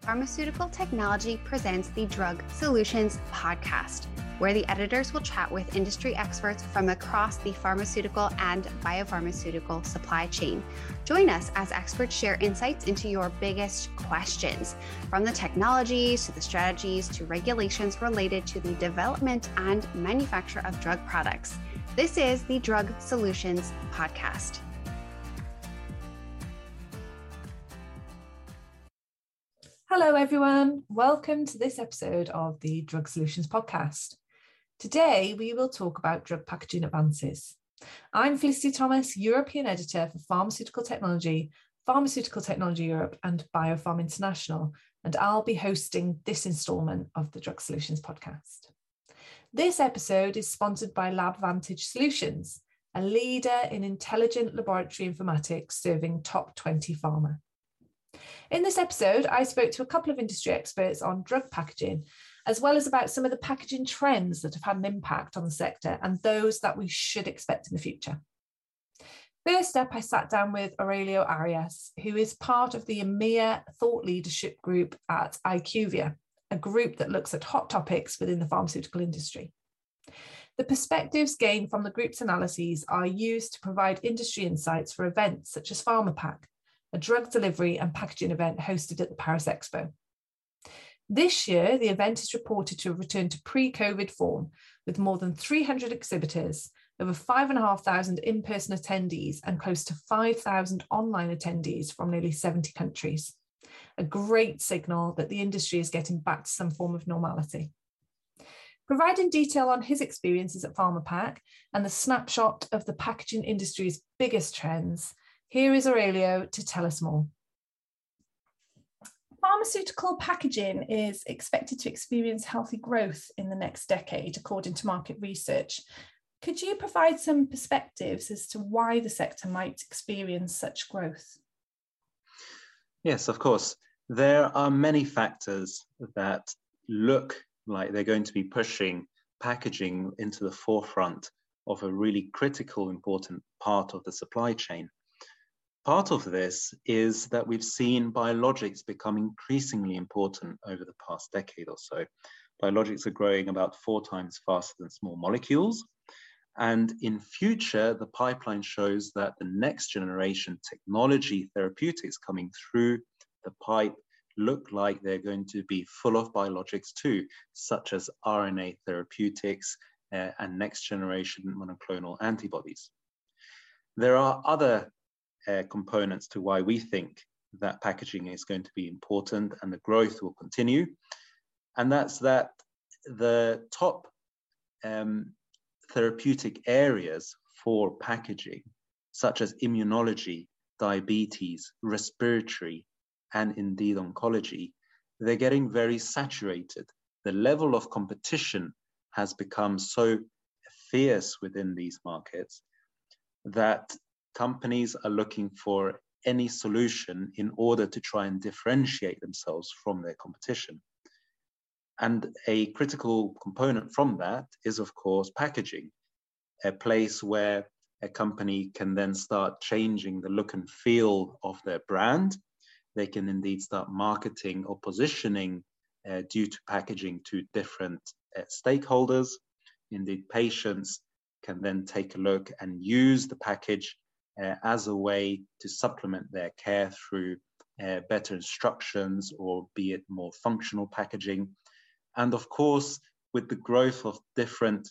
Pharmaceutical Technology presents the Drug Solutions podcast, where the editors will chat with industry experts from across the pharmaceutical and biopharmaceutical supply chain. Join us as experts share insights into your biggest questions, from the technologies to the strategies to regulations related to the development and manufacture of drug products. This is the Drug Solutions podcast. Hello, everyone. Welcome to this episode of the Drug Solutions Podcast. Today, we will talk about drug packaging advances. I'm Felicity Thomas, European Editor for Pharmaceutical Technology, Pharmaceutical Technology Europe, and BioPharm International, and I'll be hosting this instalment of the Drug Solutions Podcast. This episode is sponsored by LabVantage Solutions, a leader in intelligent laboratory informatics serving top 20 pharma. In this episode, I spoke to a couple of industry experts on drug packaging, as well as about some of the packaging trends that have had an impact on the sector and those that we should expect in the future. First up, I sat down with Aurelio Arias, who is part of the EMEA Thought Leadership Group at IQVIA, a group that looks at hot topics within the pharmaceutical industry. The perspectives gained from the group's analyses are used to provide industry insights for events such as Pharmapack, a drug delivery and packaging event hosted at the Paris Expo. This year, the event is reported to have returned to pre COVID form with more than 300 exhibitors, over 5,500 in person attendees, and close to 5,000 online attendees from nearly 70 countries. A great signal that the industry is getting back to some form of normality. Providing detail on his experiences at Pharmapack and the snapshot of the packaging industry's biggest trends, here is Aurelio to tell us more. Pharmaceutical packaging is expected to experience healthy growth in the next decade, according to market research. Could you provide some perspectives as to why the sector might experience such growth? Yes, of course. There are many factors that look like they're going to be pushing packaging into the forefront of a really critical, important part of the supply chain. Part of this is that we've seen biologics become increasingly important over the past decade or so. Biologics are growing about four times faster than small molecules. And in future, the pipeline shows that the next generation technology therapeutics coming through the pipe look like they're going to be full of biologics too, such as RNA therapeutics uh, and next generation monoclonal antibodies. There are other uh, components to why we think that packaging is going to be important and the growth will continue. And that's that the top um, therapeutic areas for packaging, such as immunology, diabetes, respiratory, and indeed oncology, they're getting very saturated. The level of competition has become so fierce within these markets that companies are looking for any solution in order to try and differentiate themselves from their competition. And a critical component from that is, of course, packaging, a place where a company can then start changing the look and feel of their brand. They can indeed start marketing or positioning uh, due to packaging to different uh, stakeholders. Indeed, patients can then take a look and use the package as a way to supplement their care through uh, better instructions or be it more functional packaging. And of course, with the growth of different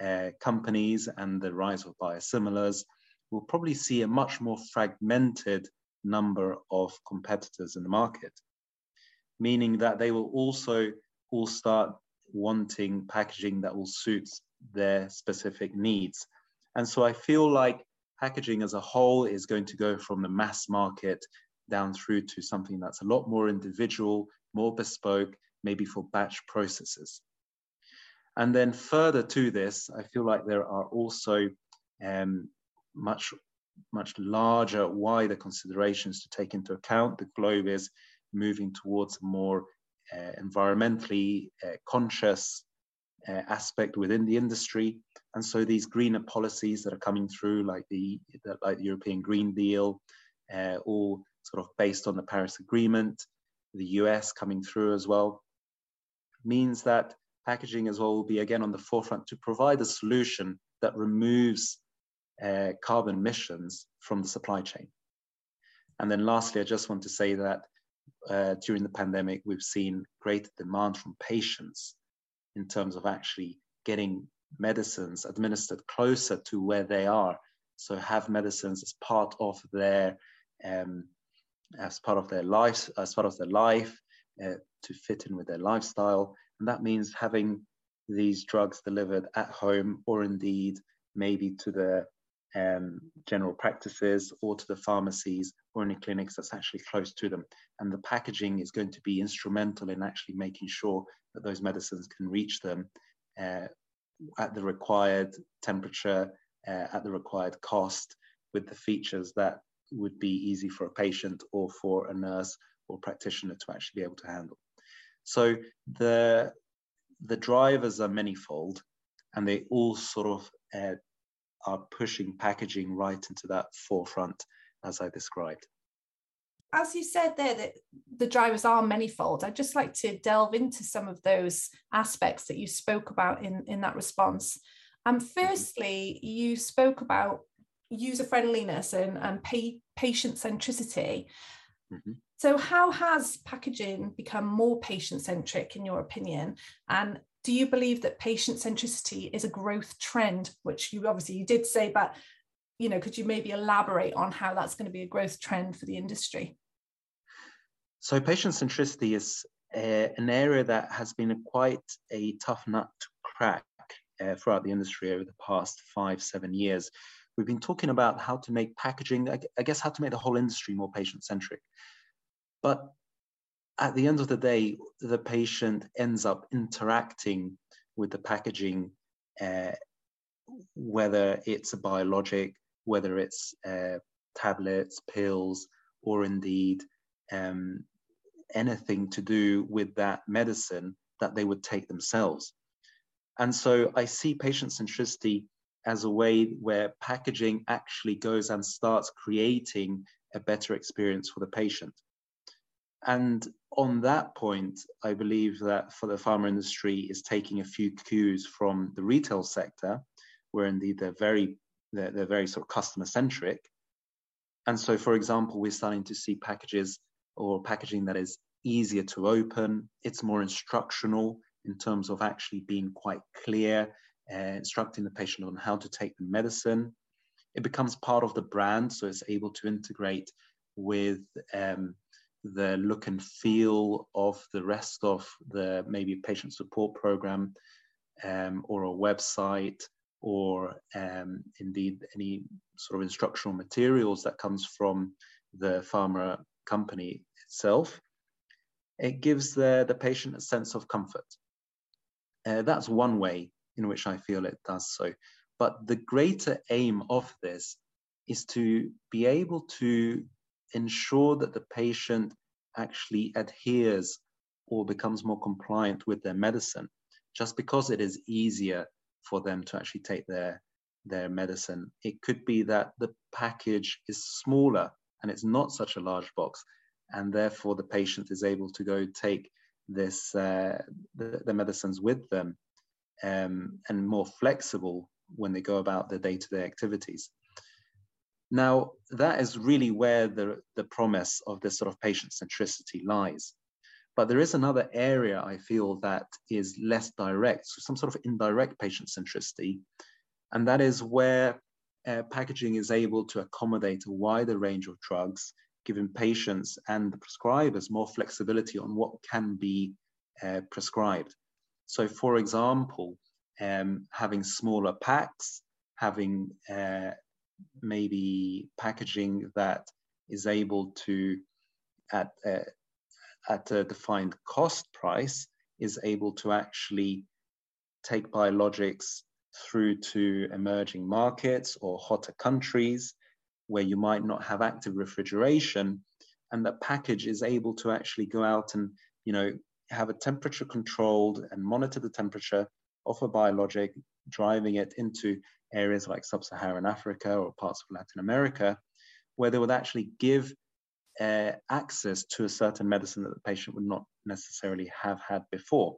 uh, companies and the rise of biosimilars, we'll probably see a much more fragmented number of competitors in the market, meaning that they will also all start wanting packaging that will suit their specific needs. And so I feel like packaging as a whole is going to go from the mass market down through to something that's a lot more individual, more bespoke, maybe for batch processes. And then further to this, I feel like there are also um, much, much larger, wider considerations to take into account. The globe is moving towards a more uh, environmentally uh, conscious uh, aspect within the industry. And so these greener policies that are coming through, like the, the like the European Green Deal, uh, all sort of based on the Paris Agreement, the US coming through as well, means that packaging as well will be again on the forefront to provide a solution that removes uh, carbon emissions from the supply chain. And then lastly, I just want to say that uh, during the pandemic, we've seen greater demand from patients in terms of actually getting medicines administered closer to where they are. So have medicines as part of their um, as part of their life, as part of their life, uh, to fit in with their lifestyle, and that means having these drugs delivered at home, or indeed maybe to the um, general practices or to the pharmacies or any clinics that's actually close to them. And the packaging is going to be instrumental in actually making sure that those medicines can reach them uh, at the required temperature, uh, at the required cost, with the features that would be easy for a patient or for a nurse or practitioner to actually be able to handle. So the the drivers are manifold, and they all sort of uh, are pushing packaging right into that forefront, as I described. As you said there, that the drivers are manifold. I'd just like to delve into some of those aspects that you spoke about in, in that response. Um, firstly, you spoke about user friendliness and, and pay, patient centricity. Mm-hmm. So, how has packaging become more patient centric, in your opinion? And do you believe that patient centricity is a growth trend which you obviously you did say but you know could you maybe elaborate on how that's going to be a growth trend for the industry? So patient centricity is uh, an area that has been quite a tough nut to crack uh, throughout the industry over the past five seven years. We've been talking about how to make packaging i guess how to make the whole industry more patient centric but at the end of the day, the patient ends up interacting with the packaging, uh, whether it's a biologic, whether it's uh, tablets, pills, or indeed um, anything to do with that medicine that they would take themselves. And so I see patient centricity as a way where packaging actually goes and starts creating a better experience for the patient. And on that point, I believe that for the pharma industry is taking a few cues from the retail sector, where indeed they're very they're, they're very sort of customer centric. And so, for example, we're starting to see packages or packaging that is easier to open. It's more instructional in terms of actually being quite clear, uh, instructing the patient on how to take the medicine. It becomes part of the brand, so it's able to integrate with um, the look and feel of the rest of the maybe patient support program um, or a website or um, indeed any sort of instructional materials that comes from the pharma company itself, it gives the, the patient a sense of comfort. Uh, that's one way in which I feel it does so. But the greater aim of this is to be able to ensure that the patient actually adheres or becomes more compliant with their medicine just because it is easier for them to actually take their their medicine it could be that the package is smaller and it's not such a large box and therefore the patient is able to go take this uh, the, the, medicines with them um, and more flexible when they go about their day-to-day activities now, that is really where the, the promise of this sort of patient centricity lies. But there is another area I feel that is less direct, so some sort of indirect patient centricity, and that is where uh, packaging is able to accommodate a wider range of drugs, giving patients and the prescribers more flexibility on what can be uh, prescribed. So, for example, um, having smaller packs, having uh, maybe packaging that is able to, at a, at a defined cost price, is able to actually take biologics through to emerging markets or hotter countries where you might not have active refrigeration and that package is able to actually go out and you know have a temperature controlled and monitor the temperature of a biologic driving it into areas like sub-Saharan Africa or parts of Latin America, where they would actually give uh, access to a certain medicine that the patient would not necessarily have had before.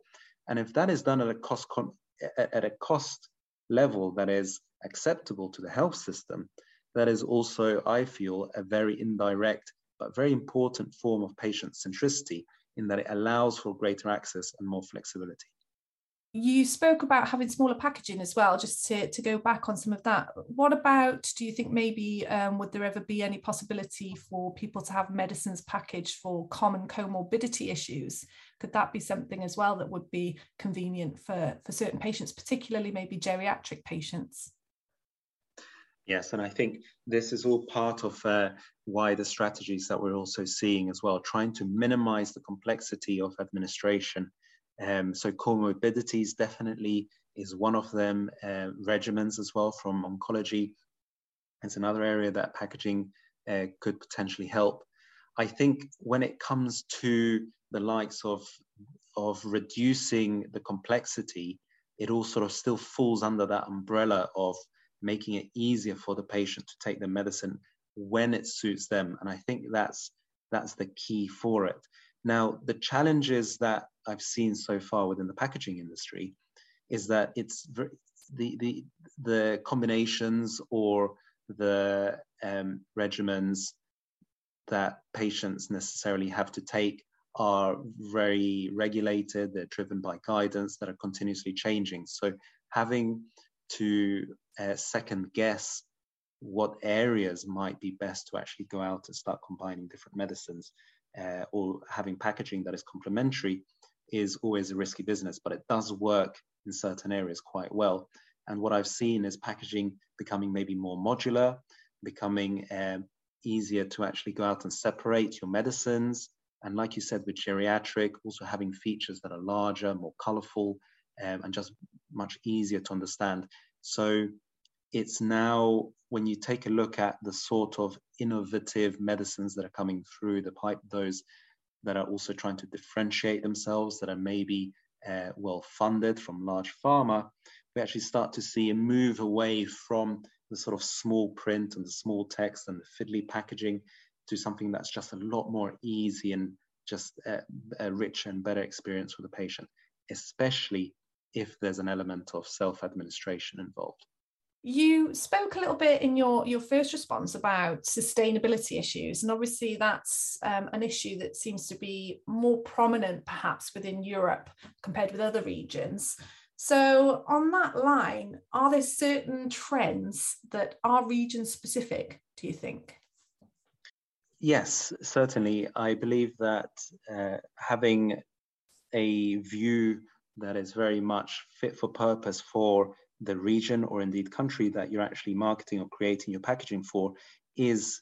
And if that is done at a cost at a cost level that is acceptable to the health system, that is also, I feel, a very indirect but very important form of patient centricity in that it allows for greater access and more flexibility. You spoke about having smaller packaging as well, just to, to go back on some of that. What about, do you think maybe um, would there ever be any possibility for people to have medicines packaged for common comorbidity issues? Could that be something as well that would be convenient for, for certain patients, particularly maybe geriatric patients? Yes, and I think this is all part of uh, the strategies that we're also seeing as well, trying to minimize the complexity of administration um, so comorbidities definitely is one of them. Uh, regimens as well from oncology. It's another area that packaging uh, could potentially help. I think when it comes to the likes of of reducing the complexity, it all sort of still falls under that umbrella of making it easier for the patient to take the medicine when it suits them. And I think that's that's the key for it. Now, the challenges that I've seen so far within the packaging industry is that it's very, the, the, the combinations or the um, regimens that patients necessarily have to take are very regulated, they're driven by guidance that are continuously changing. So having to uh, second guess what areas might be best to actually go out and start combining different medicines uh, or having packaging that is complementary is always a risky business, but it does work in certain areas quite well. And what I've seen is packaging becoming maybe more modular, becoming um, easier to actually go out and separate your medicines. And like you said, with geriatric, also having features that are larger, more colorful, um, and just much easier to understand. So it's now when you take a look at the sort of innovative medicines that are coming through the pipe, those that are also trying to differentiate themselves, that are maybe uh, well funded from large pharma, we actually start to see a move away from the sort of small print and the small text and the fiddly packaging to something that's just a lot more easy and just a, a rich and better experience for the patient, especially if there's an element of self administration involved. You spoke a little bit in your, your first response about sustainability issues, and obviously that's um, an issue that seems to be more prominent perhaps within Europe compared with other regions. So, on that line, are there certain trends that are region specific, do you think? Yes, certainly. I believe that uh, having a view that is very much fit for purpose for the region or indeed country that you're actually marketing or creating your packaging for is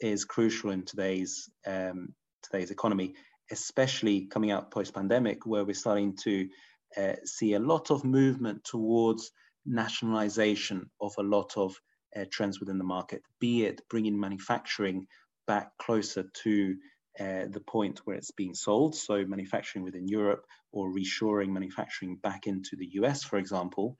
is crucial in today's um, today's economy, especially coming out post pandemic, where we're starting to uh, see a lot of movement towards nationalization of a lot of uh, trends within the market, be it bringing manufacturing back closer to uh, the point where it's being sold, so manufacturing within Europe or reshoring manufacturing back into the US, for example,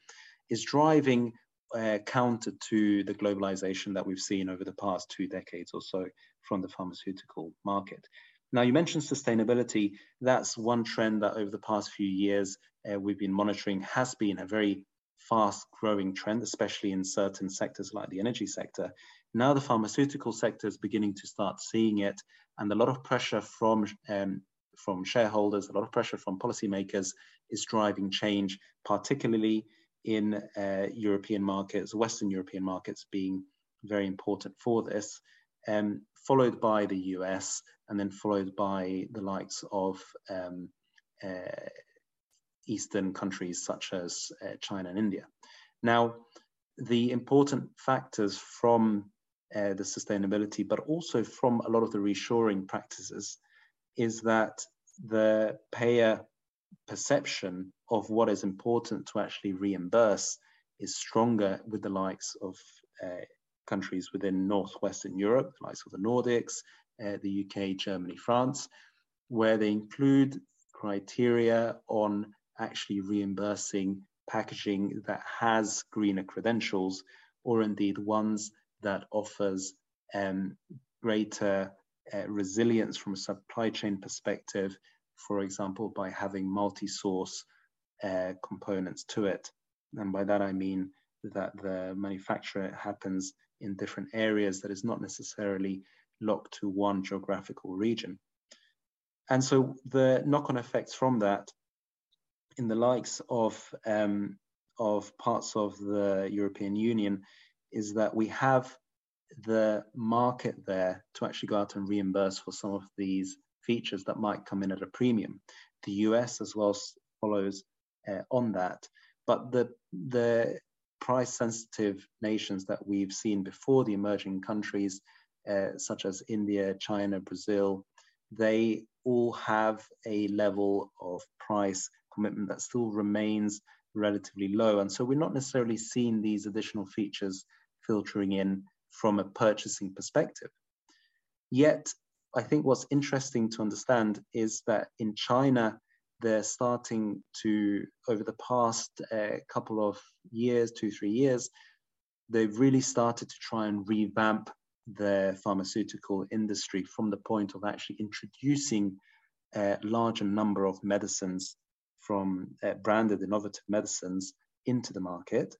is driving uh, counter to the globalization that we've seen over the past two decades or so from the pharmaceutical market. Now, you mentioned sustainability. That's one trend that over the past few years uh, we've been monitoring has been a very fast growing trend, especially in certain sectors like the energy sector. Now, the pharmaceutical sector is beginning to start seeing it, and a lot of pressure from um, from shareholders, a lot of pressure from policymakers is driving change, particularly in uh, European markets, Western European markets being very important for this, um, followed by the US, and then followed by the likes of um, uh, Eastern countries such as uh, China and India. Now, the important factors from uh, the sustainability, but also from a lot of the reshoring practices, is that the payer perception of what is important to actually reimburse is stronger with the likes of uh, countries within northwestern Europe, the likes of the Nordics, uh, the UK, Germany, France, where they include criteria on actually reimbursing packaging that has greener credentials or indeed ones that offers um, greater uh, resilience from a supply chain perspective, for example, by having multi-source uh, components to it. And by that I mean that the manufacture happens in different areas that is not necessarily locked to one geographical region. And so the knock-on effects from that in the likes of, um, of parts of the European Union is that we have the market there to actually go out and reimburse for some of these features that might come in at a premium. The US as well follows on that. But the, the price sensitive nations that we've seen before, the emerging countries uh, such as India, China, Brazil, they all have a level of price commitment that still remains relatively low. And so we're not necessarily seeing these additional features filtering in from a purchasing perspective. Yet, I think what's interesting to understand is that in China, they're starting to, over the past uh, couple of years, two, three years, they've really started to try and revamp their pharmaceutical industry from the point of actually introducing a larger number of medicines from uh, branded innovative medicines into the market.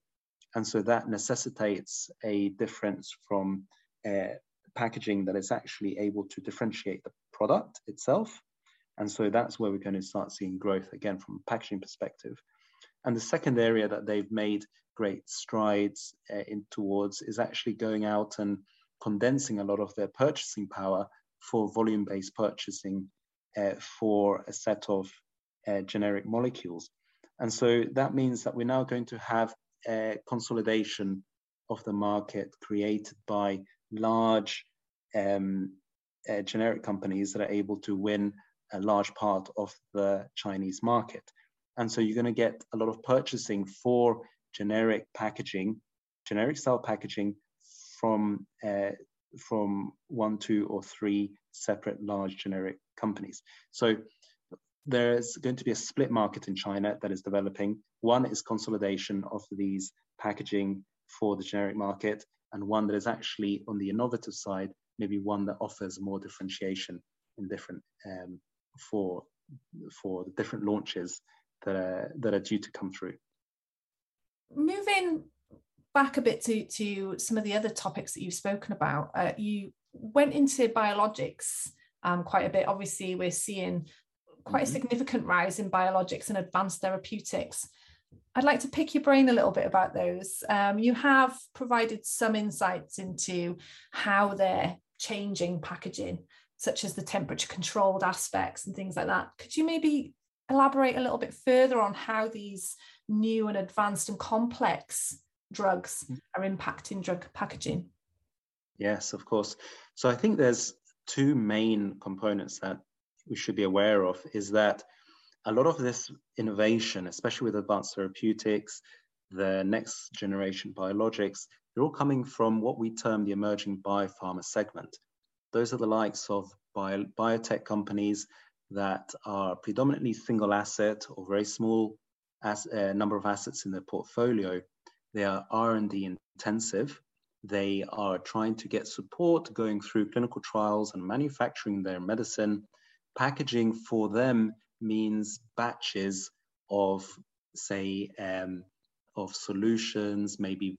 And so that necessitates a difference from uh, packaging that is actually able to differentiate the product itself. And so that's where we're going to start seeing growth again from a packaging perspective. And the second area that they've made great strides uh, in towards is actually going out and condensing a lot of their purchasing power for volume-based purchasing uh, for a set of uh, generic molecules. And so that means that we're now going to have a consolidation of the market created by large um, generic companies that are able to win a large part of the Chinese market. And so you're going to get a lot of purchasing for generic packaging, generic style packaging from uh, from one, two, or three separate large generic companies. So there's going to be a split market in China that is developing. One is consolidation of these packaging for the generic market, and one that is actually on the innovative side, maybe one that offers more differentiation in different um, for for the different launches that are that are due to come through. Moving back a bit to, to some of the other topics that you've spoken about, uh, you went into biologics um, quite a bit. Obviously, we're seeing quite a mm-hmm. significant rise in biologics and advanced therapeutics. I'd like to pick your brain a little bit about those. Um, you have provided some insights into how they're changing packaging, such as the temperature controlled aspects and things like that. Could you maybe elaborate a little bit further on how these new and advanced and complex drugs mm. are impacting drug packaging? Yes, of course. So I think there's two main components that we should be aware of is that a lot of this innovation, especially with advanced therapeutics, the next generation biologics, they're all coming from what we term the emerging biopharma segment. Those are the likes of bio, biotech companies that are predominantly single asset or very small as, uh, number of assets in their portfolio, they are R&D intensive. They are trying to get support going through clinical trials and manufacturing their medicine. Packaging for them means batches of, say, um, of solutions, maybe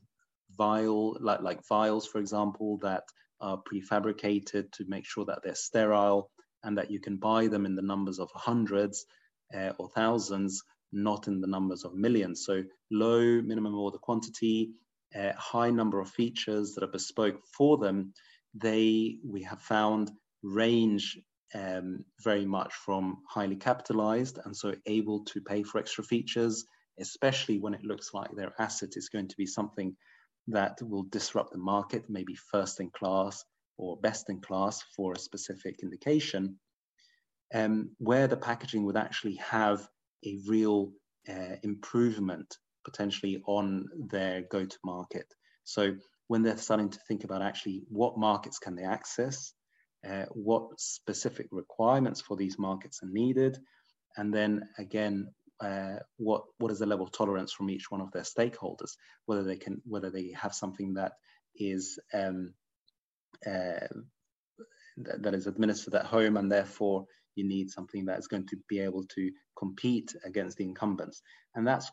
vial, like, like vials, for example, that are prefabricated to make sure that they're sterile and that you can buy them in the numbers of hundreds uh, or thousands not in the numbers of millions. So low minimum order quantity, uh, high number of features that are bespoke for them, they, we have found, range um, very much from highly capitalized and so able to pay for extra features, especially when it looks like their asset is going to be something that will disrupt the market, maybe first in class or best in class for a specific indication, um, where the packaging would actually have a real uh, improvement potentially on their go-to market. So when they're starting to think about actually what markets can they access, uh, what specific requirements for these markets are needed, and then again, uh, what what is the level of tolerance from each one of their stakeholders, whether they can whether they have something that is um, uh, that, that is administered at home, and therefore you need something that is going to be able to compete against the incumbents. And that's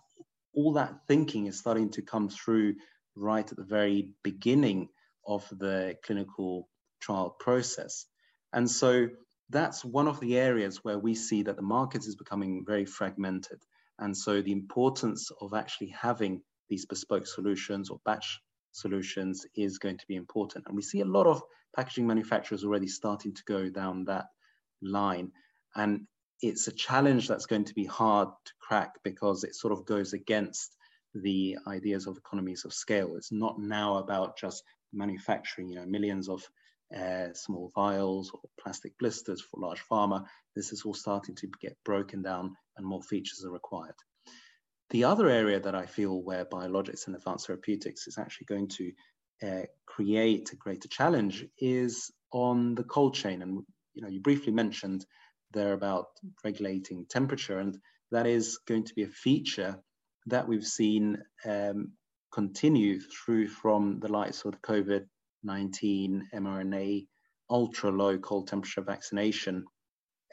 all that thinking is starting to come through right at the very beginning of the clinical trial process. And so that's one of the areas where we see that the market is becoming very fragmented. And so the importance of actually having these bespoke solutions or batch solutions is going to be important. And we see a lot of packaging manufacturers already starting to go down that line. And it's a challenge that's going to be hard to crack because it sort of goes against the ideas of economies of scale. It's not now about just manufacturing, you know, millions of uh, small vials or plastic blisters for large pharma. This is all starting to get broken down and more features are required. The other area that I feel where biologics and advanced therapeutics is actually going to uh, create a greater challenge is on the cold chain. And you know, you briefly mentioned there about regulating temperature, and that is going to be a feature that we've seen um, continue through from the likes of the COVID 19 mRNA ultra low cold temperature vaccination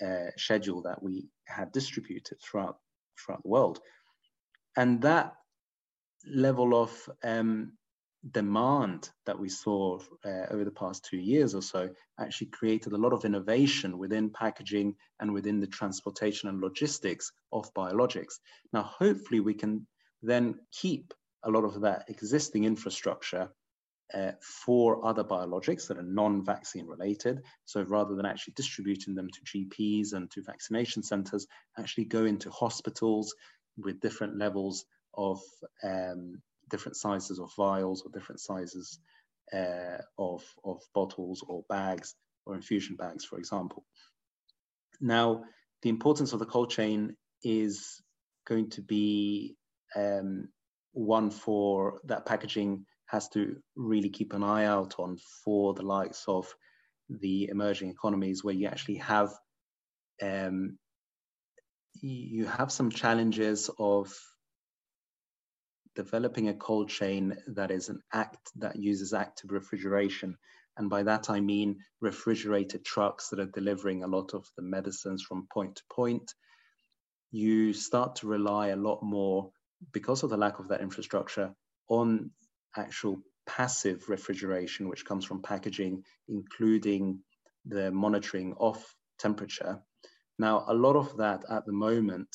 uh, schedule that we had distributed throughout, throughout the world. And that level of um, demand that we saw uh, over the past two years or so actually created a lot of innovation within packaging and within the transportation and logistics of biologics. Now, hopefully, we can then keep a lot of that existing infrastructure uh, for other biologics that are non-vaccine related. So rather than actually distributing them to GPs and to vaccination centers, actually go into hospitals with different levels of um, different sizes of vials or different sizes uh, of, of bottles or bags or infusion bags, for example. Now, the importance of the cold chain is going to be um, one for that packaging has to really keep an eye out on for the likes of the emerging economies where you actually have um, you have some challenges of developing a cold chain that is an act that uses active refrigeration. And by that i mean refrigerated trucks that are delivering a lot of the medicines from point to point. You start to rely a lot more because of the lack of that infrastructure on actual passive refrigeration, which comes from packaging, including the monitoring of temperature. Now, a lot of that at the moment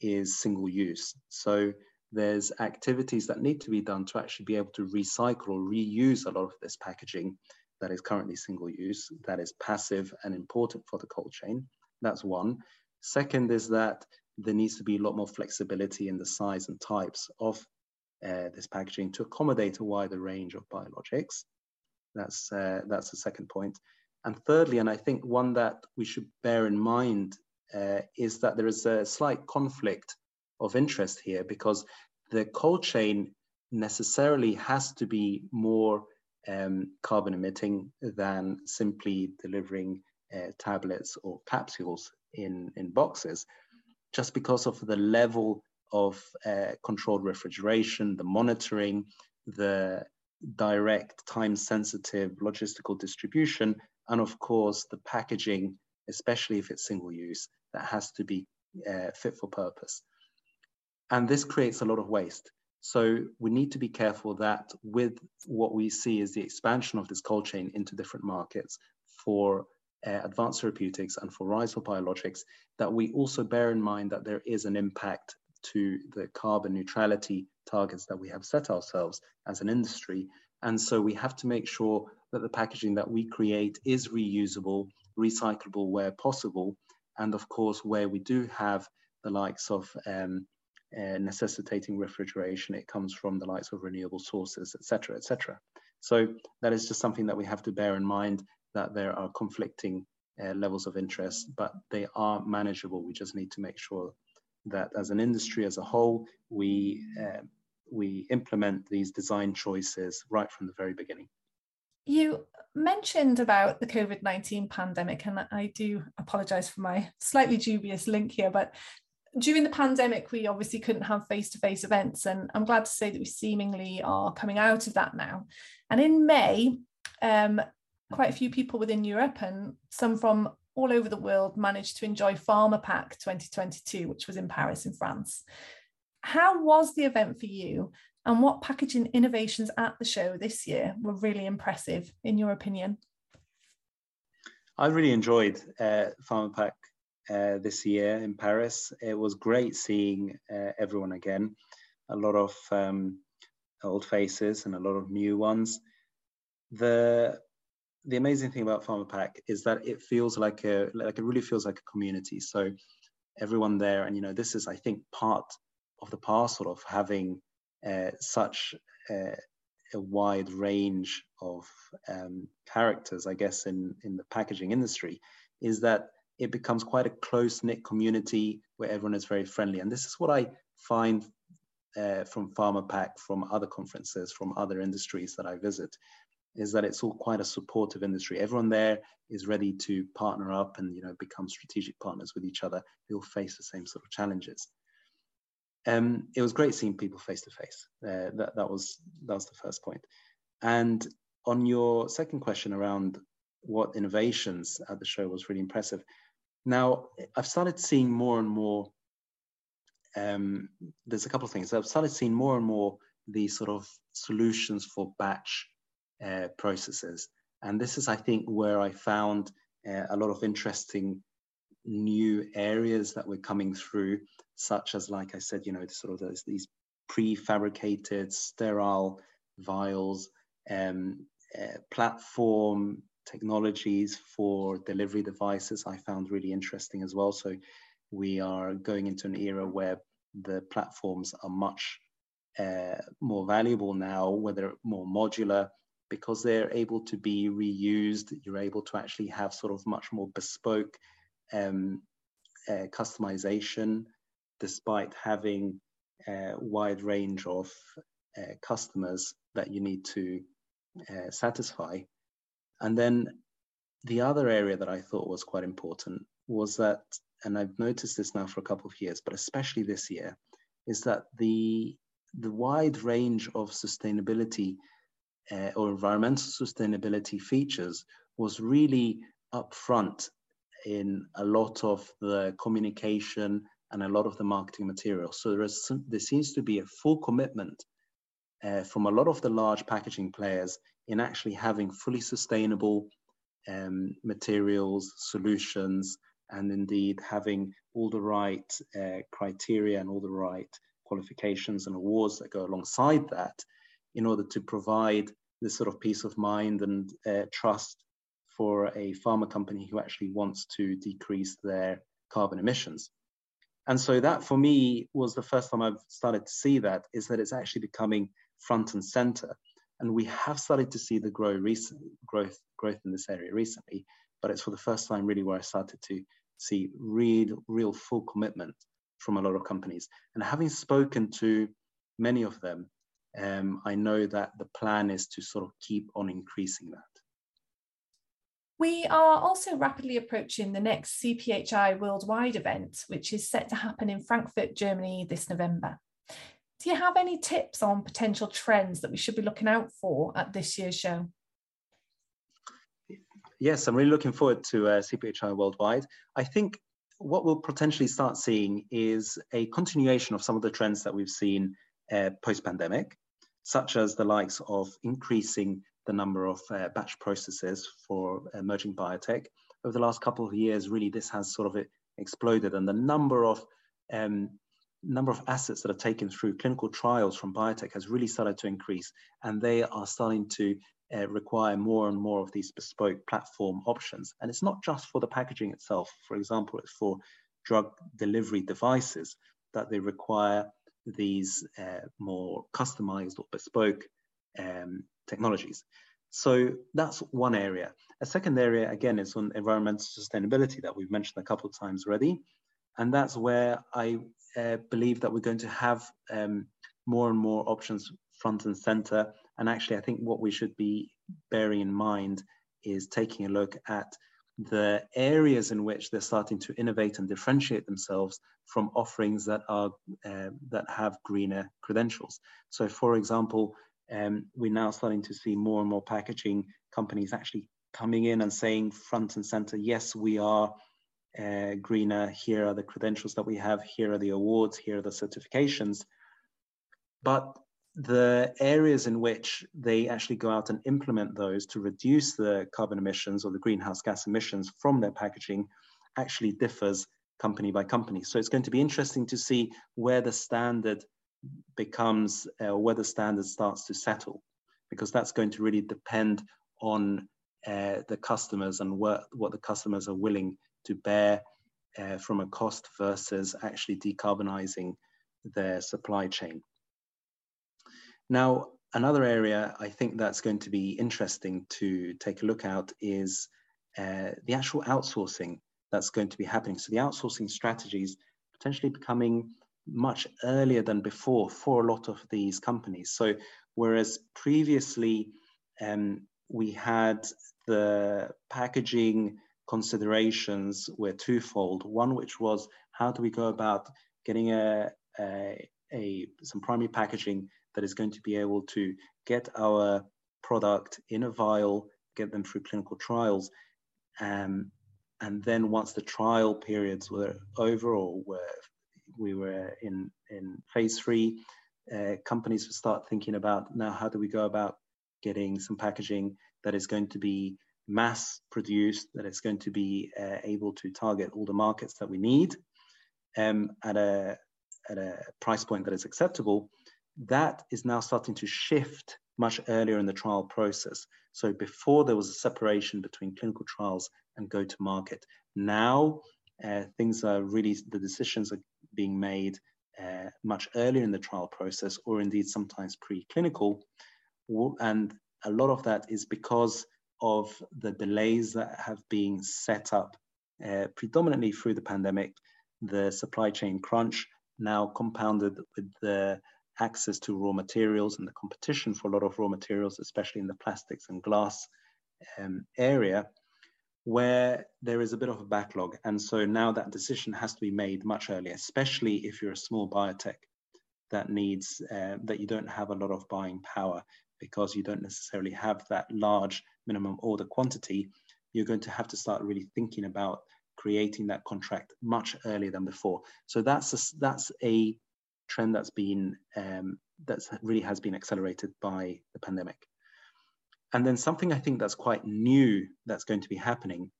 is single use. So there's activities that need to be done to actually be able to recycle or reuse a lot of this packaging that is currently single use, that is passive and important for the cold chain. That's one. Second is that there needs to be a lot more flexibility in the size and types of uh, this packaging to accommodate a wider range of biologics. That's, uh, that's the second point. And thirdly, and I think one that we should bear in mind uh, is that there is a slight conflict of interest here because the cold chain necessarily has to be more um, carbon emitting than simply delivering uh, tablets or capsules in, in boxes, just because of the level of uh, controlled refrigeration, the monitoring, the direct time sensitive logistical distribution, and of course the packaging, especially if it's single use, that has to be uh, fit for purpose. And this creates a lot of waste. So we need to be careful that with what we see is the expansion of this cold chain into different markets for uh, advanced therapeutics and for rhizo biologics, that we also bear in mind that there is an impact to the carbon neutrality targets that we have set ourselves as an industry. And so we have to make sure that the packaging that we create is reusable, recyclable where possible. And of course, where we do have the likes of um, uh, necessitating refrigeration, it comes from the likes of renewable sources, etc., etc. So that is just something that we have to bear in mind that there are conflicting uh, levels of interest, but they are manageable. We just need to make sure that as an industry as a whole, we, uh, we implement these design choices right from the very beginning. You mentioned about the COVID 19 pandemic, and I do apologize for my slightly dubious link here, but during the pandemic, we obviously couldn't have face to face events, and I'm glad to say that we seemingly are coming out of that now. And in May, um, quite a few people within Europe and some from all over the world managed to enjoy Pharmapack 2022, which was in Paris in France. How was the event for you? And what packaging innovations at the show this year were really impressive, in your opinion? I really enjoyed uh, Pharmapack uh, this year in Paris. It was great seeing uh, everyone again. A lot of um, old faces and a lot of new ones. The the amazing thing about Pharmapack is that it feels like a like it really feels like a community. So everyone there, and you know, this is I think part of the parcel of having uh, such uh, a wide range of um, characters, I guess, in in the packaging industry, is that it becomes quite a close knit community where everyone is very friendly. And this is what I find uh, from Pharmapack, from other conferences, from other industries that I visit, is that it's all quite a supportive industry. Everyone there is ready to partner up and you know become strategic partners with each other who will face the same sort of challenges. Um, it was great seeing people face to face. That that was that was the first point. And on your second question around what innovations at the show was really impressive. Now I've started seeing more and more um, there's a couple of things. I've started seeing more and more these sort of solutions for batch uh, processes. And this is, I think, where I found uh, a lot of interesting new areas that were coming through, such as, like I said, you know, sort of these prefabricated, sterile vials, um, uh, platform technologies for delivery devices. I found really interesting as well. So we are going into an era where the platforms are much uh, more valuable now, where they're more modular, because they're able to be reused. You're able to actually have sort of much more bespoke um, uh, customization, despite having a wide range of uh, customers that you need to uh, satisfy. And then the other area that I thought was quite important was that, and I've noticed this now for a couple of years, but especially this year, is that the the wide range of sustainability uh, or environmental sustainability features was really upfront in a lot of the communication and a lot of the marketing material. So there is there seems to be a full commitment uh, from a lot of the large packaging players in actually having fully sustainable um, materials, solutions, and indeed having all the right uh, criteria and all the right qualifications and awards that go alongside that in order to provide this sort of peace of mind and uh, trust for a pharma company who actually wants to decrease their carbon emissions. And so that for me was the first time I've started to see that is that it's actually becoming front and center. And we have started to see the grow recent, growth, growth in this area recently, but it's for the first time really where I started to see real, real full commitment from a lot of companies. And having spoken to many of them, um, I know that the plan is to sort of keep on increasing that. We are also rapidly approaching the next CPHI Worldwide event, which is set to happen in Frankfurt, Germany this November. Do you have any tips on potential trends that we should be looking out for at this year's show? Yes, I'm really looking forward to uh, CPHI Worldwide. I think what we'll potentially start seeing is a continuation of some of the trends that we've seen uh, post-pandemic, such as the likes of increasing the number of uh, batch processes for emerging biotech. Over the last couple of years, really, this has sort of exploded, and the number of um, number of assets that are taken through clinical trials from biotech has really started to increase, and they are starting to uh, require more and more of these bespoke platform options. And it's not just for the packaging itself. For example, it's for drug delivery devices that they require these uh, more customized or bespoke um, technologies. So that's one area. A second area, again, is on environmental sustainability that we've mentioned a couple of times already. And that's where I uh, believe that we're going to have um, more and more options front and center. And actually, I think what we should be bearing in mind is taking a look at the areas in which they're starting to innovate and differentiate themselves from offerings that are uh, that have greener credentials. So, for example, um, we're now starting to see more and more packaging companies actually coming in and saying front and center, yes, we are uh, greener. Here are the credentials that we have. Here are the awards. Here are the certifications. But the areas in which they actually go out and implement those to reduce the carbon emissions or the greenhouse gas emissions from their packaging actually differs company by company. So it's going to be interesting to see where the standard becomes, uh, where the standard starts to settle, because that's going to really depend on uh, the customers and what, what the customers are willing to bear uh, from a cost versus actually decarbonizing their supply chain. Now, another area I think that's going to be interesting to take a look at is uh, the actual outsourcing that's going to be happening. So the outsourcing strategies potentially becoming much earlier than before for a lot of these companies. So whereas previously um, we had the packaging considerations were twofold. One, which was how do we go about getting a, a, a some primary packaging that is going to be able to get our product in a vial, get them through clinical trials, um, and then once the trial periods were over or were we were in in phase three, uh, companies would start thinking about now how do we go about getting some packaging that is going to be mass produced, that is going to be uh, able to target all the markets that we need um, at a at a price point that is acceptable. That is now starting to shift much earlier in the trial process. So before there was a separation between clinical trials and go to market. Now uh, things are really, the decisions are being made uh, much earlier in the trial process or indeed sometimes preclinical. And a lot of that is because of the delays that have been set up uh, predominantly through the pandemic, the supply chain crunch, now compounded with the access to raw materials and the competition for a lot of raw materials, especially in the plastics and glass um, area, where there is a bit of a backlog. And so now that decision has to be made much earlier, especially if you're a small biotech that needs, uh, that you don't have a lot of buying power because you don't necessarily have that large minimum order quantity. You're going to have to start really thinking about creating that contract much earlier than before. So that's a, that's a trend that's been um, that's really has been accelerated by the pandemic. And then something I think that's quite new that's going to be happening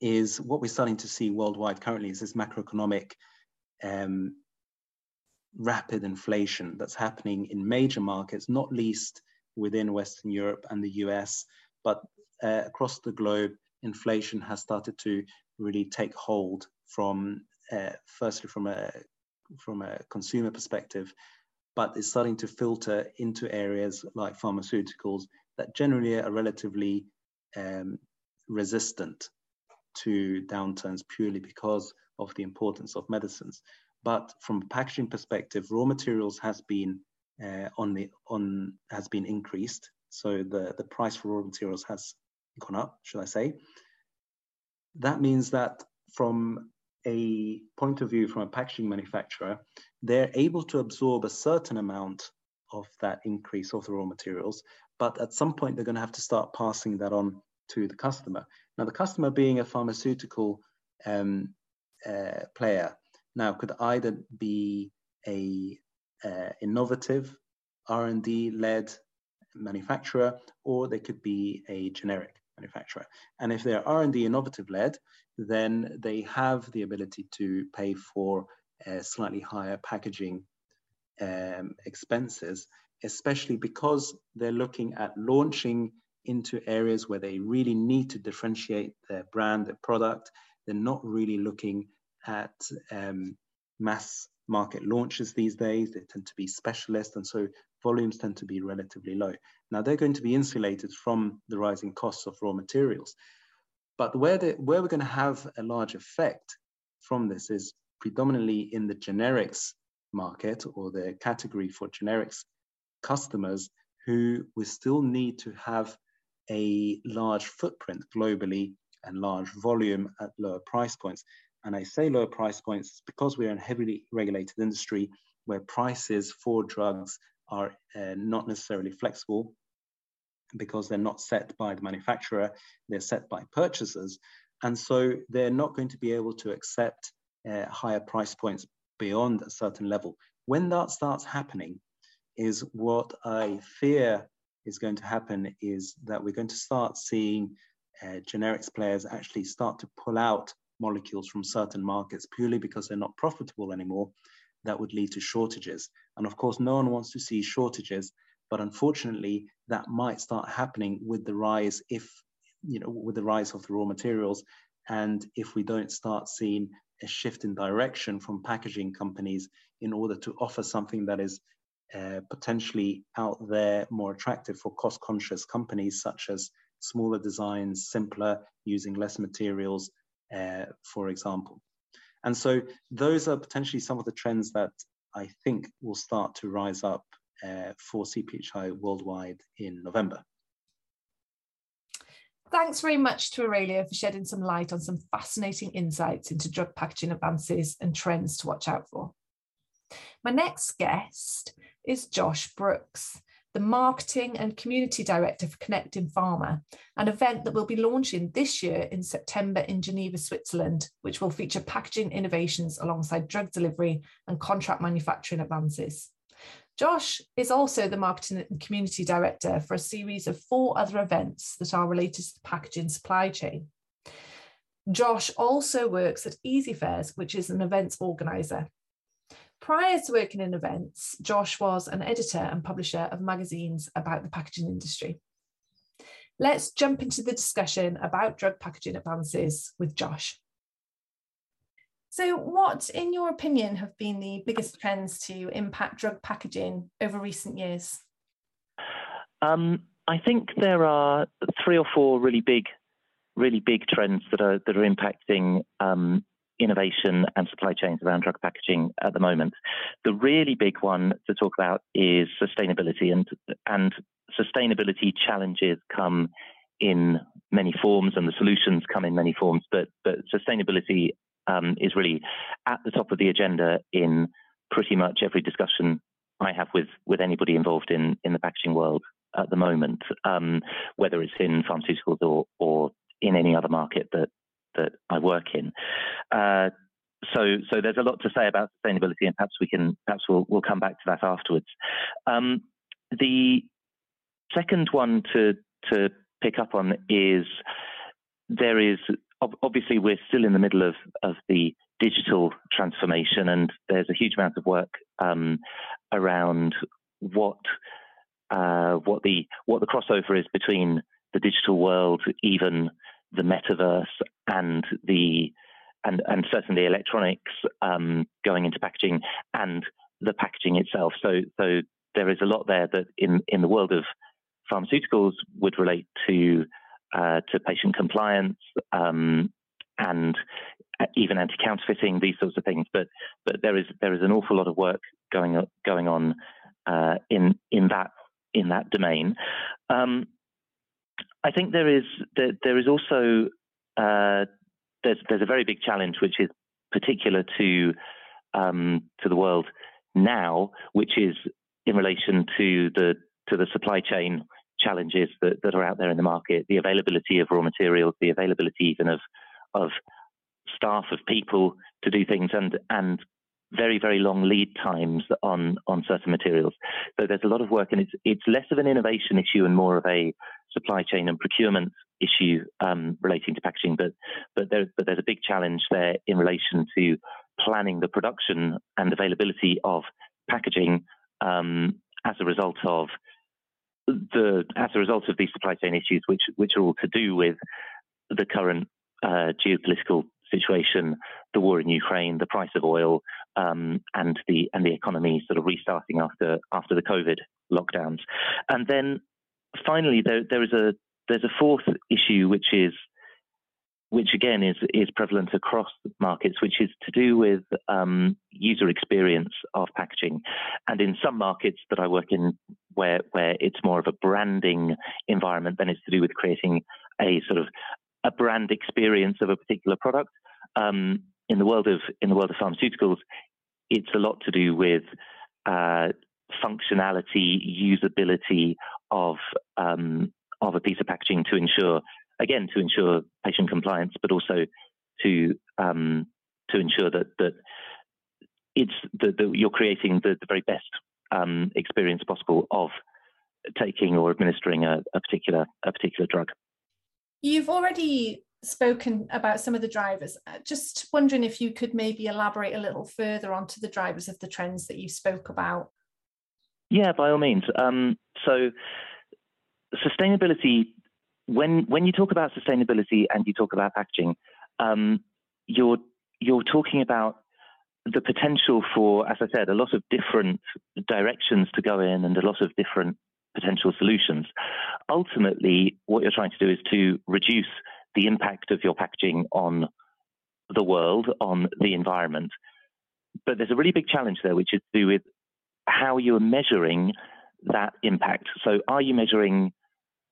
is what we're starting to see worldwide currently is this macroeconomic um, rapid inflation that's happening in major markets, not least within Western Europe and the US, but uh, across the globe, inflation has started to really take hold from, uh, firstly, from a from a consumer perspective, but it's starting to filter into areas like pharmaceuticals that generally are relatively um, resistant to downturns purely because of the importance of medicines. But from a packaging perspective, raw materials has been uh, on the on has been increased. So the, the price for raw materials has gone up, should I say. That means that from a point of view from a packaging manufacturer, they're able to absorb a certain amount of that increase of the raw materials, but at some point they're going to have to start passing that on to the customer. Now, the customer being a pharmaceutical um, uh, player, now could either be a uh, innovative R&D led manufacturer, or they could be a generic manufacturer. And if they're R&D innovative led, then they have the ability to pay for uh, slightly higher packaging um, expenses, especially because they're looking at launching into areas where they really need to differentiate their brand, their product. They're not really looking at um, mass market launches these days. They tend to be specialist, and so volumes tend to be relatively low. Now, they're going to be insulated from the rising costs of raw materials. But where, the, where we're going to have a large effect from this is predominantly in the generics market or the category for generics customers who we still need to have a large footprint globally and large volume at lower price points. And I say lower price points because we're in a heavily regulated industry where prices for drugs are uh, not necessarily flexible because they're not set by the manufacturer, they're set by purchasers. And so they're not going to be able to accept uh, higher price points beyond a certain level. When that starts happening, is what I fear is going to happen is that we're going to start seeing uh, generics players actually start to pull out molecules from certain markets purely because they're not profitable anymore. That would lead to shortages. And of course, no one wants to see shortages, but unfortunately, that might start happening with the rise if, you know, with the rise of the raw materials. And if we don't start seeing a shift in direction from packaging companies in order to offer something that is uh, potentially out there more attractive for cost conscious companies such as smaller designs, simpler, using less materials, uh, for example. And so those are potentially some of the trends that I think will start to rise up uh, for CPHI worldwide in November. Thanks very much to Aurelio for shedding some light on some fascinating insights into drug packaging advances and trends to watch out for. My next guest is Josh Brooks, the Marketing and Community Director for Connect in Pharma, an event that will be launching this year in September in Geneva, Switzerland, which will feature packaging innovations alongside drug delivery and contract manufacturing advances. Josh is also the Marketing and Community Director for a series of four other events that are related to the packaging supply chain. Josh also works at Easyfairs, which is an events organizer. Prior to working in events, Josh was an editor and publisher of magazines about the packaging industry. Let's jump into the discussion about drug packaging advances with Josh. So, what, in your opinion, have been the biggest trends to impact drug packaging over recent years? Um, I think there are three or four really big, really big trends that are that are impacting um, innovation and supply chains around drug packaging at the moment. The really big one to talk about is sustainability, and and sustainability challenges come in many forms, and the solutions come in many forms. But but sustainability um, is really at the top of the agenda in pretty much every discussion I have with with anybody involved in in the packaging world at the moment, um, whether it's in pharmaceuticals or or in any other market that that I work in. Uh, so, so there's a lot to say about sustainability, and perhaps we can, perhaps we'll, we'll come back to that afterwards. Um, the second one to to pick up on is there is obviously we're still in the middle of of the digital transformation, and there's a huge amount of work um, around what uh, what the what the crossover is between the digital world, even the metaverse and the and and certainly electronics um, going into packaging and the packaging itself. So so there is a lot there that in in the world of pharmaceuticals would relate to uh, to patient compliance um, and even anti-counterfeiting these sorts of things. But but there is there is an awful lot of work going going on uh, in in that in that domain. Um, I think there is there, there is also uh, there's there's a very big challenge which is particular to um, to the world now, which is in relation to the to the supply chain challenges that, that are out there in the market, the availability of raw materials, the availability even of of staff of people to do things, and and very very long lead times on on certain materials. So there's a lot of work, and it's it's less of an innovation issue and more of a supply chain and procurement issue um, relating to packaging. But but there but there's a big challenge there in relation to planning the production and availability of packaging um, as a result of the as a result of these supply chain issues, which which are all to do with the current uh, geopolitical situation, the war in Ukraine, the price of oil, um, and the and the economy sort of restarting after after the COVID lockdowns. And then finally, there there is a there's a fourth issue which is which again is is prevalent across markets, which is to do with um, user experience of packaging. And in some markets that I work in, where where it's more of a branding environment, then it's to do with creating a sort of a brand experience of a particular product. Um, in the world of in the world of pharmaceuticals, it's a lot to do with uh, functionality, usability of um, of a piece of packaging to ensure, again, to ensure patient compliance, but also to um, to ensure that that it's that, you're creating the, the very best um, experience possible of taking or administering a, a particular a particular drug. You've already spoken about some of the drivers. Uh, just wondering if you could maybe elaborate a little further onto the drivers of the trends that you spoke about. Yeah, by all means. Um, so, sustainability. When when you talk about sustainability and you talk about packaging, um, you're you're talking about the potential for, as I said, a lot of different directions to go in and a lot of different potential solutions. Ultimately, what you're trying to do is to reduce the impact of your packaging on the world, on the environment. But there's a really big challenge there, which is to do with how you're measuring that impact. So, are you measuring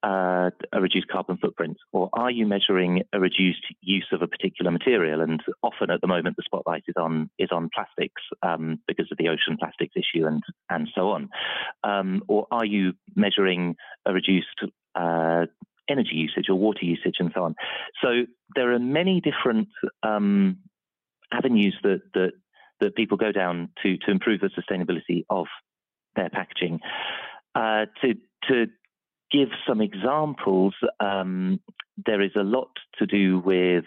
uh, a reduced carbon footprint, or are you measuring a reduced use of a particular material? And often at the moment, the spotlight is on is on plastics um, because of the ocean plastics issue and and so on. Um, or are you measuring a reduced uh, energy usage or water usage and so on? So there are many different um, avenues that that that people go down to to improve the sustainability of their packaging. Uh, to to give some examples, um, there is a lot to do with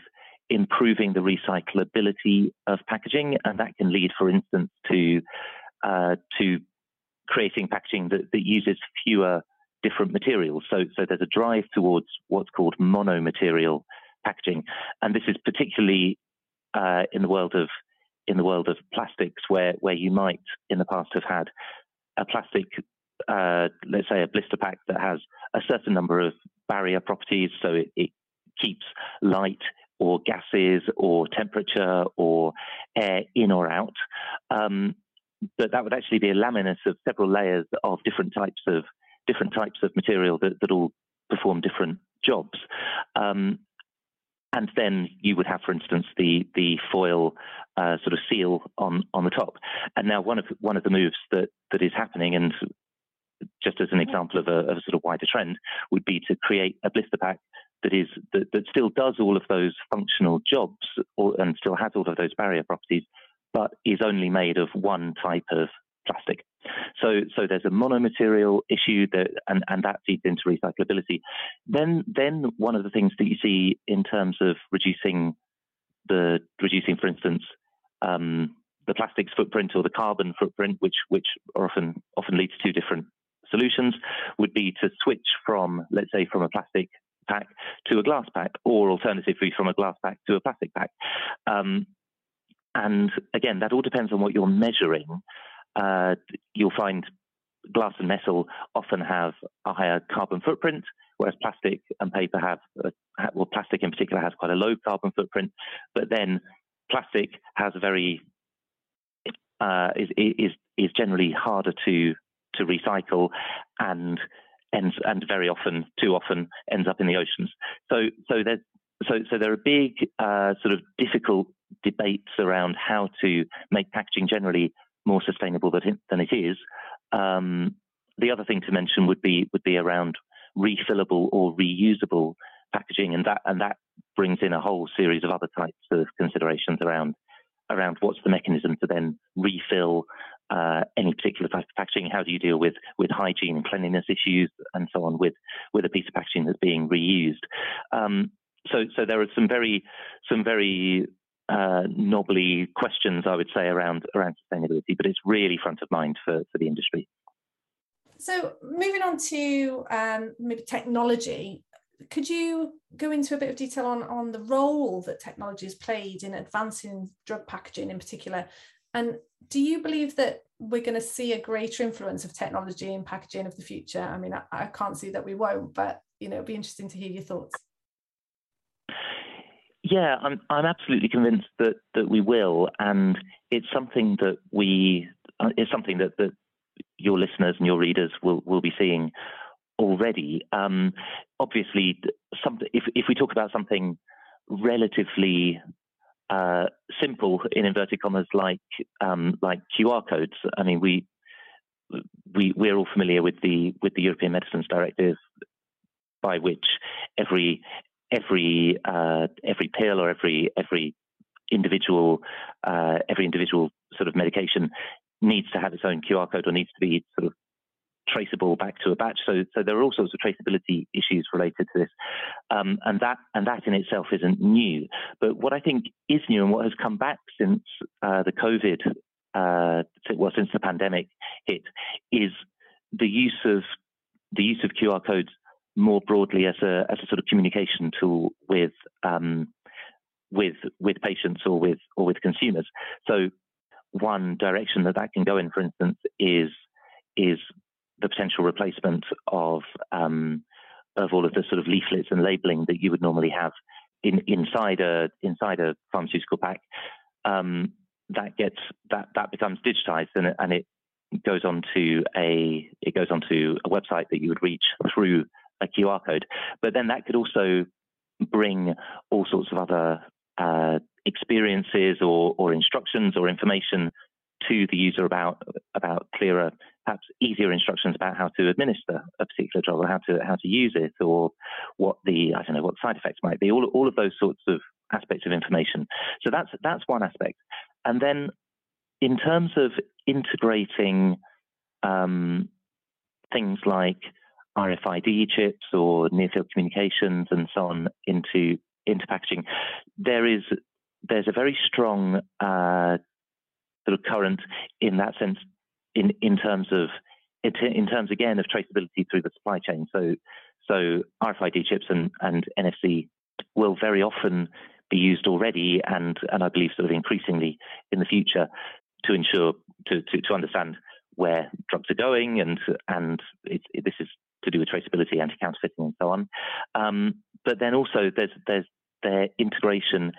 improving the recyclability of packaging, and that can lead, for instance, to uh, to creating packaging that, that, uses fewer different materials. So, so there's a drive towards what's called monomaterial packaging, and this is particularly uh, in the world of in the world of plastics, where where you might in the past have had a plastic uh, let's say, a blister pack that has a certain number of barrier properties, so it, it keeps light or gases or temperature or air in or out. Um, but that would actually be a laminate of several layers of different types of different types of material that, that all perform different jobs. Um, and then you would have, for instance, the the foil uh, sort of seal on on the top. And now one of one of the moves that that is happening, and just as an example of a, of a, sort of wider trend, would be to create a blister pack that is that, that still does all of those functional jobs or, and still has all of those barrier properties, but is only made of one type of plastic. So, so there's a monomaterial issue that, and, and that feeds into recyclability. Then, then one of the things that you see in terms of reducing the reducing, for instance, um, the plastics footprint or the carbon footprint, which which often often leads to different solutions would be to switch from, let's say, from a plastic pack to a glass pack, or alternatively from a glass pack to a plastic pack. Um, and again, that all depends on what you're measuring. Uh, you'll find glass and metal often have a higher carbon footprint, whereas plastic and paper have, well, plastic in particular has quite a low carbon footprint. But then plastic has a very uh, is, is is generally harder to to recycle and ends and very often, too often, ends up in the oceans. So so there's so so there are big uh, sort of difficult debates around how to make packaging generally more sustainable than it, than it is. Um, the other thing to mention would be would be around refillable or reusable packaging, and that and that brings in a whole series of other types of considerations around around what's the mechanism to then refill uh, any particular type of packaging? How do you deal with with hygiene and cleanliness issues and so on with with a piece of packaging that's being reused? Um, so so there are some very some very uh, knobbly questions I would say around around sustainability, but it's really front of mind for for the industry. So moving on to um, maybe technology, could you go into a bit of detail on, on the role that technology has played in advancing drug packaging in particular and do you believe that we're going to see a greater influence of technology in packaging of the future? I mean, I, I can't see that we won't, but you know, it'd be interesting to hear your thoughts. Yeah, I'm I'm absolutely convinced that that we will, and it's something that we uh, it's something that that your listeners and your readers will will be seeing already. Um, obviously, if if we talk about something relatively uh, simple in inverted commas like um, like QR codes. I mean, we we we're all familiar with the with the European Medicines Directive by which every every uh, every pill or every every individual uh, every individual sort of medication needs to have its own QR code or needs to be sort of traceable back to a batch. So, so there are all sorts of traceability issues related to this, um, and that and that in itself isn't new. But what I think is new and what has come back since uh, the COVID, uh, well, since the pandemic hit, is the use of the use of QR codes more broadly as a as a sort of communication tool with um, with with patients or with or with consumers. So one direction that that can go in, for instance, is is the potential replacement of um, of all of the sort of leaflets and labeling that you would normally have in, inside a inside a pharmaceutical pack. Um, that gets that that becomes digitized and it, and it goes onto a it goes onto a website that you would reach through a QR code. But then that could also bring all sorts of other uh, experiences or, or instructions or information to the user about about clearer, perhaps easier instructions about how to administer a particular drug or how to how to use it or what the I don't know what side effects might be. All all of those sorts of aspects of information. So that's that's one aspect. And then in terms of integrating um, things like RFID chips or near field communications and so on into into packaging, there is there's a very strong uh, sort of current in that sense in in terms of in terms again of traceability through the supply chain. So so RFID chips and, and NFC will very often be used already and and I believe sort of increasingly in the future to ensure to, to, to understand where drugs are going and and it, it, this is to do with traceability, anti-counterfeiting, and so on. Um, but then also there's there's their integration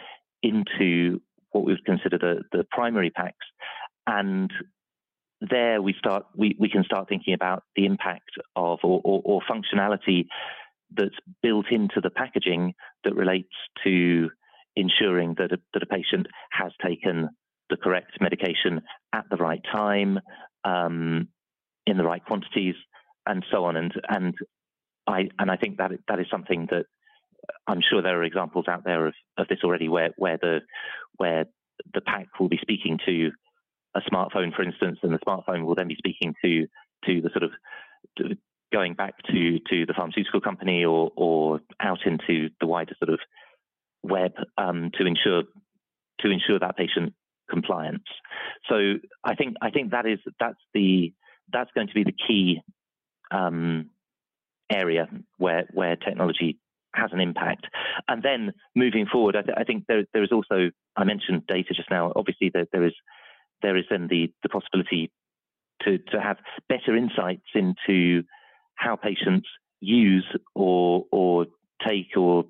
into what we would consider the, the primary packs, and there we start we, we can start thinking about the impact of or, or, or functionality that's built into the packaging that relates to ensuring that a, that a patient has taken the correct medication at the right time, um, in the right quantities, and so on. And and I and I think that that is something that I'm sure there are examples out there of, of this already, where where the where the pack will be speaking to a smartphone, for instance, and the smartphone will then be speaking to to the sort of to going back to to the pharmaceutical company or or out into the wider sort of web um, to ensure to ensure that patient compliance. So I think I think that is that's the that's going to be the key um, area where where technology has an impact. And then moving forward, I, th- I think there, there is also I mentioned data just now. Obviously, there, there is there is then the the possibility to to have better insights into how patients use or or take or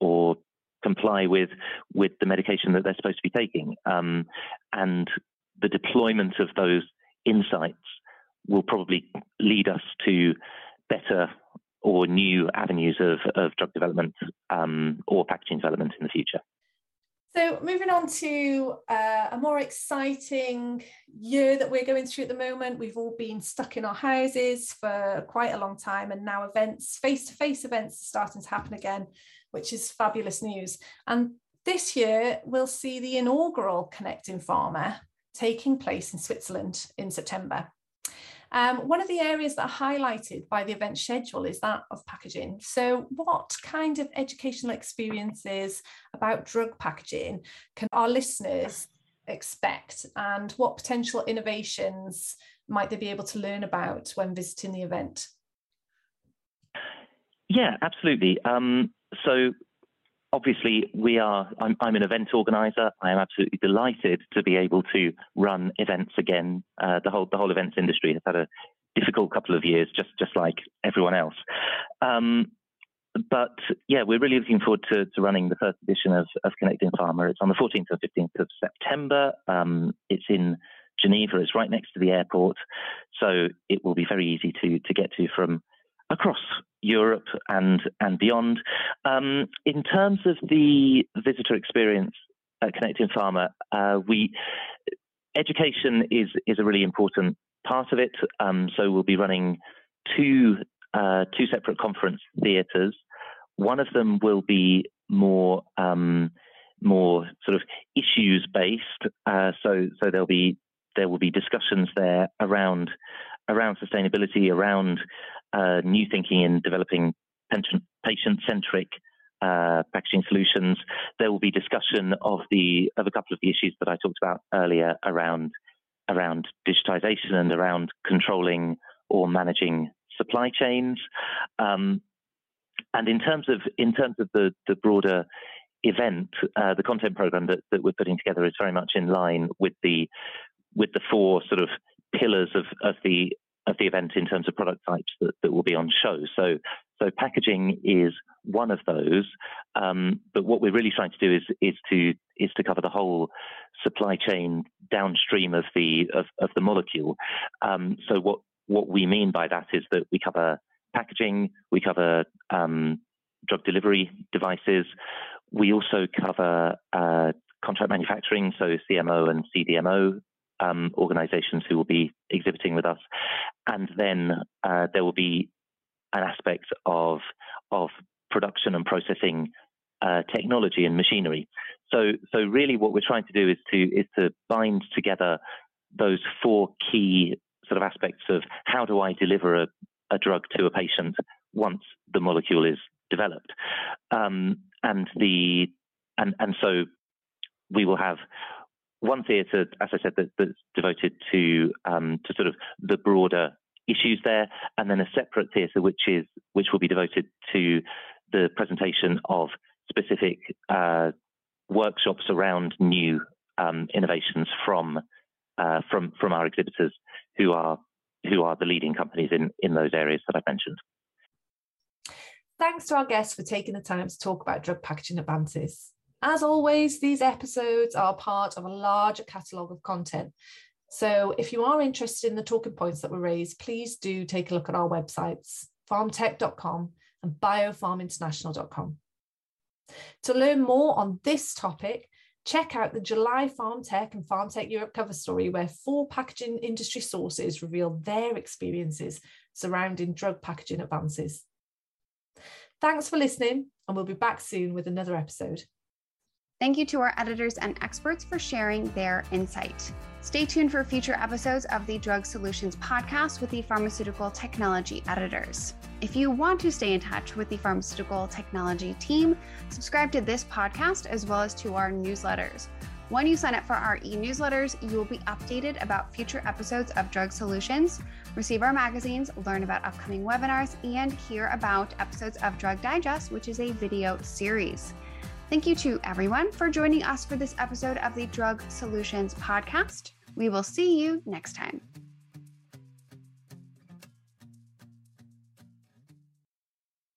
or comply with with the medication that they're supposed to be taking, um, and the deployment of those insights will probably lead us to better or new avenues of, of drug development um, or packaging development in the future. So, moving on to uh, a more exciting year that we're going through at the moment. We've all been stuck in our houses for quite a long time, and now events, face to face events, are starting to happen again, which is fabulous news. And this year, we'll see the inaugural Connect in Pharma taking place in Switzerland in September. Um, one of the areas that are highlighted by the event schedule is that of packaging. So, what kind of educational experiences about drug packaging can our listeners expect, and what potential innovations might they be able to learn about when visiting the event? Yeah, absolutely. Um, so obviously we are I'm, I'm, an event organizer. I am absolutely delighted to be able to run events again. Uh, the whole the whole events industry has had a difficult couple of years just just like everyone else. Um, but yeah we're really looking forward to, to running the first edition of, of Connect in Pharma. It's on the 14th and 15th of september. Um, it's in geneva. It's right next to the airport. So it will be very easy to to get to from across Europe and and beyond. Um, in terms of the visitor experience at Connect in Pharma, uh, we education is is a really important part of it. Um, so we'll be running two uh, two separate conference theatres. One of them will be more um, more sort of issues based. Uh, so so there'll be there will be discussions there around around sustainability, around uh, new thinking in developing patient centric uh, packaging solutions. There will be discussion of the of a couple of the issues that I talked about earlier around around digitization and around controlling or managing supply chains. Um, and in terms of in terms of the the broader event, uh, the content program that, that we're putting together is very much in line with the with the four sort of pillars of, of the of the event in terms of product types that, that will be on show. So so packaging is one of those, um, but what we're really trying to do is is to is to cover the whole supply chain downstream of the of, of the molecule. Um, so what what we mean by that is that we cover packaging, we cover um, drug delivery devices, we also cover uh, contract manufacturing, so CMO and CDMO um, organizations who will be exhibiting with us. And then uh, there will be an aspect of, of production and processing uh, technology and machinery. So, so really what we're trying to do is to, is to bind together those four key sort of aspects of how do I deliver a, a drug to a patient once the molecule is developed. Um, and the and and so we will have one theatre, as I said, that, that's devoted to um, to sort of the broader issues there, and then a separate theatre which is which will be devoted to the presentation of specific uh, workshops around new um, innovations from uh, from from our exhibitors who are who are the leading companies in in those areas that I mentioned. Thanks to our guests for taking the time to talk about drug packaging advances. As always, these episodes are part of a larger catalogue of content. So if you are interested in the talking points that were raised, please do take a look at our websites, pharmtech.com and biopharminternational.com. To learn more on this topic, check out the July PharmTech and PharmTech Europe cover story, where four packaging industry sources reveal their experiences surrounding drug packaging advances. Thanks for listening, and we'll be back soon with another episode. Thank you to our editors and experts for sharing their insight. Stay tuned for future episodes of the Drug Solutions podcast with the pharmaceutical technology editors. If you want to stay in touch with the pharmaceutical technology team, subscribe to this podcast as well as to our newsletters. When you sign up for our e newsletters, you will be updated about future episodes of Drug Solutions, receive our magazines, learn about upcoming webinars, and hear about episodes of Drug Digest, which is a video series. Thank you to everyone for joining us for this episode of the Drug Solutions podcast. We will see you next time.